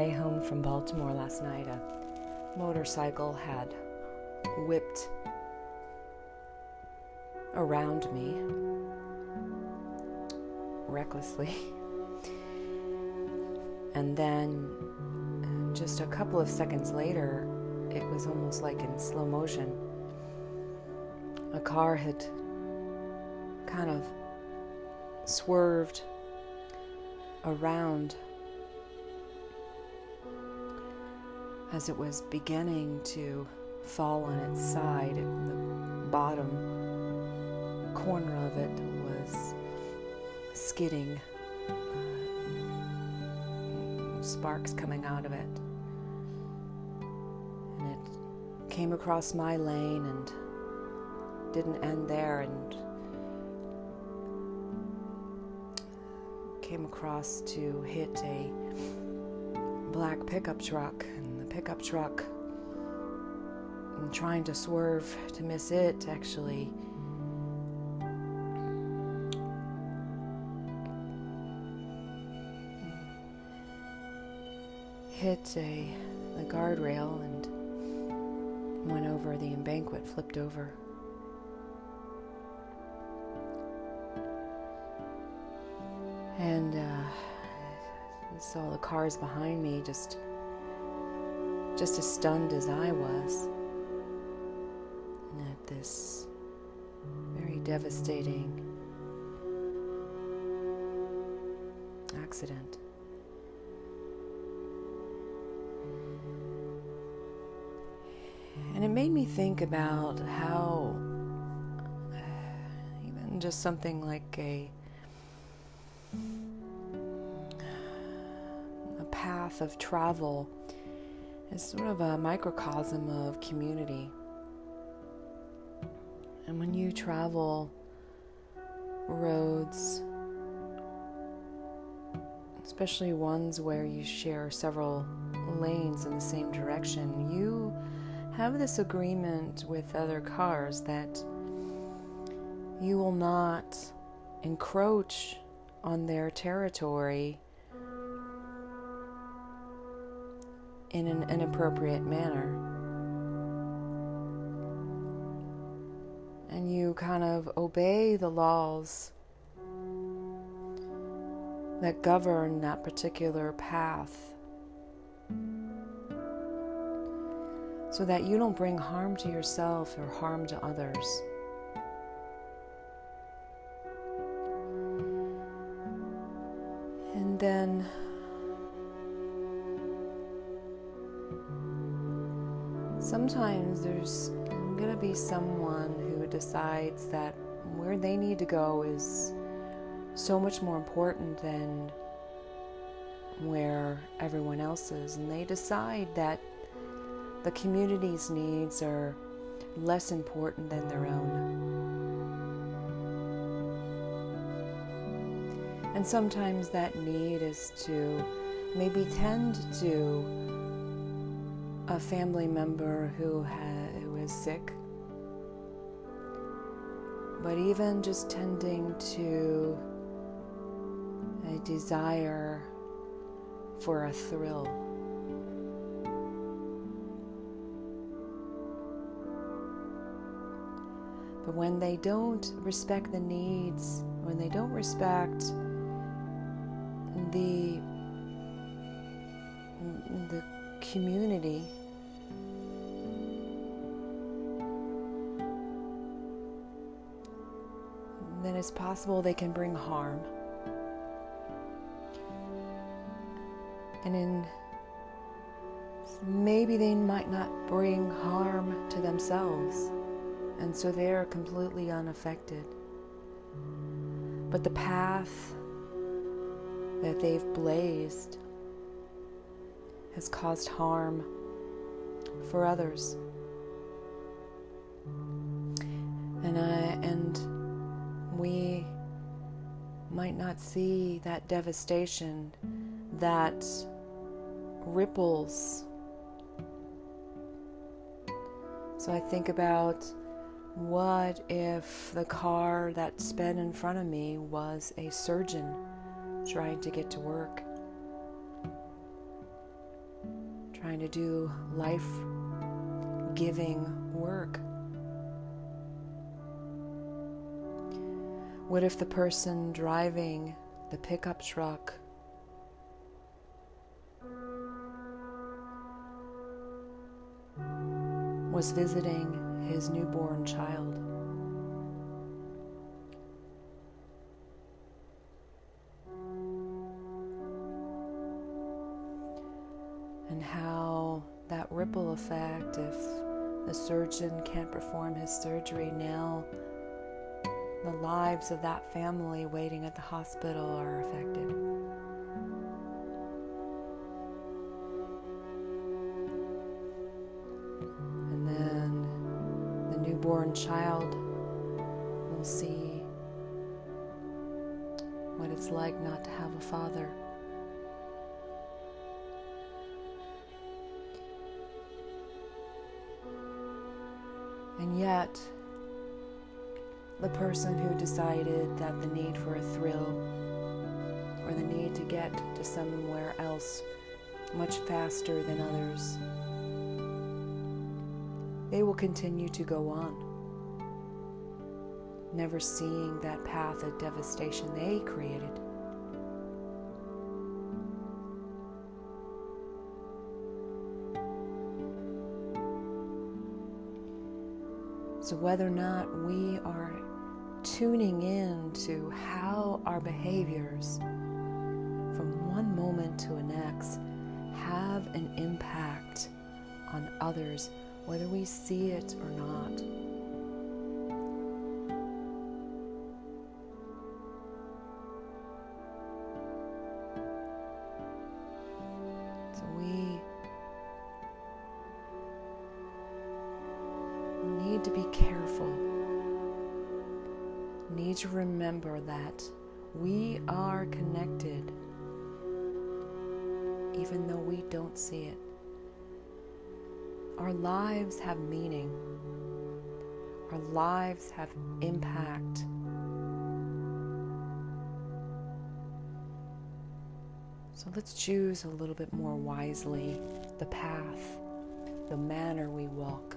way home from Baltimore last night, a motorcycle had whipped around me recklessly. And then, just a couple of seconds later, it was almost like in slow motion. A car had kind of swerved around as it was beginning to fall on its side. The bottom corner of it was skidding, uh, sparks coming out of it. And it came across my lane and didn't end there and came across to hit a black pickup truck and pickup truck and trying to swerve to miss it actually. Hit a guardrail and went over the embankment flipped over. And uh, saw the cars behind me just just as stunned as I was at this very devastating accident. And it made me think about how uh, even just something like a a path of travel is sort of a microcosm of community. And when you travel roads, especially ones where you share several lanes in the same direction, you have this agreement with other cars that you will not encroach on their territory in an inappropriate manner. And you kind of obey the laws that govern that particular path so that you don't bring harm to yourself or harm to others. And then sometimes there's going to be someone who decides that where they need to go is so much more important than where everyone else is. And they decide that the community's needs are less important than their own. And sometimes that need is to maybe tend to a family member who, ha- who is sick. But even just tending to a desire for a thrill. But when they don't respect the needs, when they don't respect the the community it's possible they can bring harm. And in maybe they might not bring harm to themselves, and so they are completely unaffected. But the path that they've blazed has caused harm for others. And I might not see that devastation that ripples. So I think about what if the car that sped in front of me was a surgeon trying to get to work? trying to do life giving work. What if the person driving the pickup truck was visiting his newborn child? And how that ripple effect, if the surgeon can't perform his surgery now, the lives of that family waiting at the hospital are affected. And then the newborn child will see what it's like not to have a father. And yet, the person who decided that the need for a thrill or the need to get to somewhere else much faster than others, they will continue to go on, never seeing that path of devastation they created. So, whether or not we are tuning in to how our behaviors from one moment to the next have an impact on others, whether we see it or not. So we need to be careful need to remember that we are connected even though we don't see it. Our lives have meaning, our lives have impact. So let's choose a little bit more wisely the path, the manner we walk.